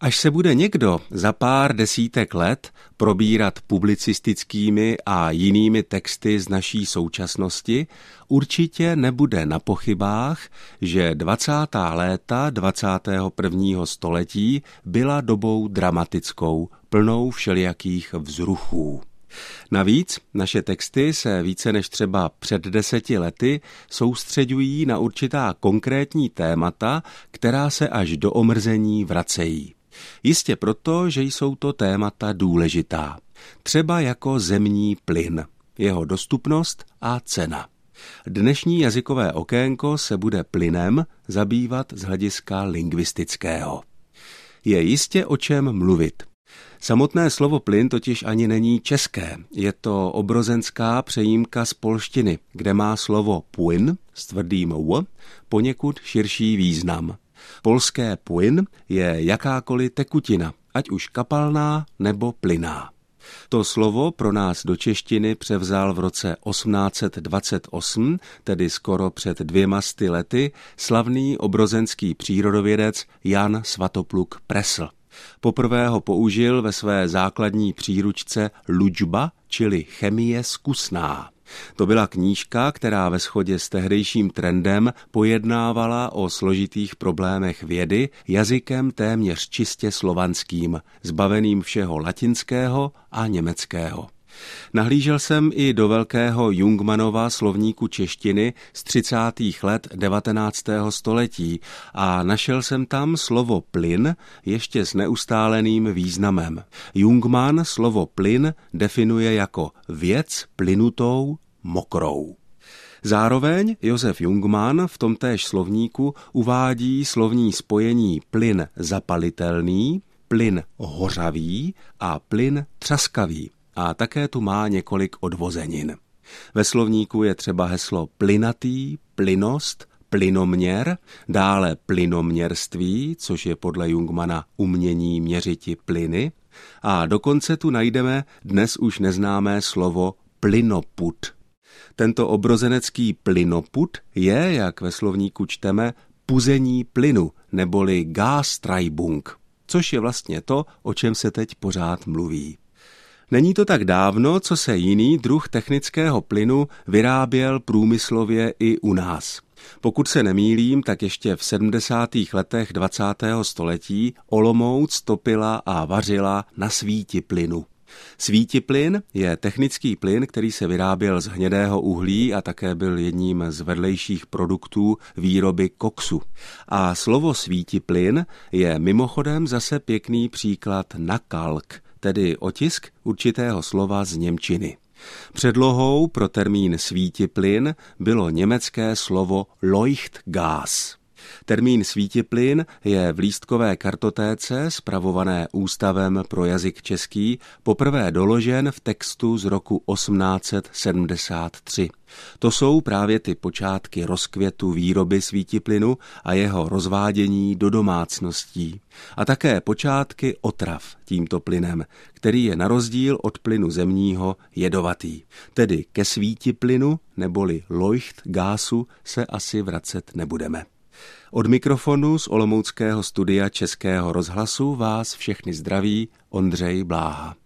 Až se bude někdo za pár desítek let probírat publicistickými a jinými texty z naší současnosti, určitě nebude na pochybách, že 20. léta 21. století byla dobou dramatickou, plnou všelijakých vzruchů. Navíc naše texty se více než třeba před deseti lety soustředují na určitá konkrétní témata, která se až do omrzení vracejí. Jistě proto, že jsou to témata důležitá. Třeba jako zemní plyn, jeho dostupnost a cena. Dnešní jazykové okénko se bude plynem zabývat z hlediska lingvistického. Je jistě o čem mluvit. Samotné slovo plyn totiž ani není české. Je to obrozenská přejímka z polštiny, kde má slovo płyn s tvrdým w poněkud širší význam. Polské plyn je jakákoliv tekutina, ať už kapalná nebo plyná. To slovo pro nás do češtiny převzal v roce 1828, tedy skoro před dvěma sty lety, slavný obrozenský přírodovědec Jan Svatopluk Presl. Poprvé ho použil ve své základní příručce Lučba, čili chemie zkusná. To byla knížka, která ve shodě s tehdejším trendem pojednávala o složitých problémech vědy jazykem téměř čistě slovanským, zbaveným všeho latinského a německého. Nahlížel jsem i do velkého Jungmanova slovníku češtiny z 30. let 19. století a našel jsem tam slovo plyn ještě s neustáleným významem. Jungman slovo plyn definuje jako věc plynutou, mokrou. Zároveň Josef Jungmann v tomtéž slovníku uvádí slovní spojení plyn zapalitelný, plyn hořavý a plyn třaskavý a také tu má několik odvozenin. Ve slovníku je třeba heslo plynatý, plynost, plynoměr, dále plynoměrství, což je podle Jungmana umění měřiti plyny, a dokonce tu najdeme dnes už neznámé slovo plynoput. Tento obrozenecký plynoput je, jak ve slovníku čteme, puzení plynu, neboli Gastreibung, což je vlastně to, o čem se teď pořád mluví. Není to tak dávno, co se jiný druh technického plynu vyráběl průmyslově i u nás. Pokud se nemýlím, tak ještě v 70. letech 20. století Olomouc topila a vařila na svíti plynu. Svítiplyn je technický plyn, který se vyráběl z hnědého uhlí a také byl jedním z vedlejších produktů výroby koksu. A slovo svítiplyn je mimochodem zase pěkný příklad na kalk, tedy otisk určitého slova z Němčiny. Předlohou pro termín svítiplyn bylo německé slovo Leuchtgas. Termín svítiplyn je v lístkové kartotéce, spravované Ústavem pro jazyk český, poprvé doložen v textu z roku 1873. To jsou právě ty počátky rozkvětu výroby svítiplynu a jeho rozvádění do domácností. A také počátky otrav tímto plynem, který je na rozdíl od plynu zemního jedovatý. Tedy ke svítiplynu neboli leucht gásu se asi vracet nebudeme. Od mikrofonu z Olomouckého studia Českého rozhlasu vás všechny zdraví Ondřej Bláha.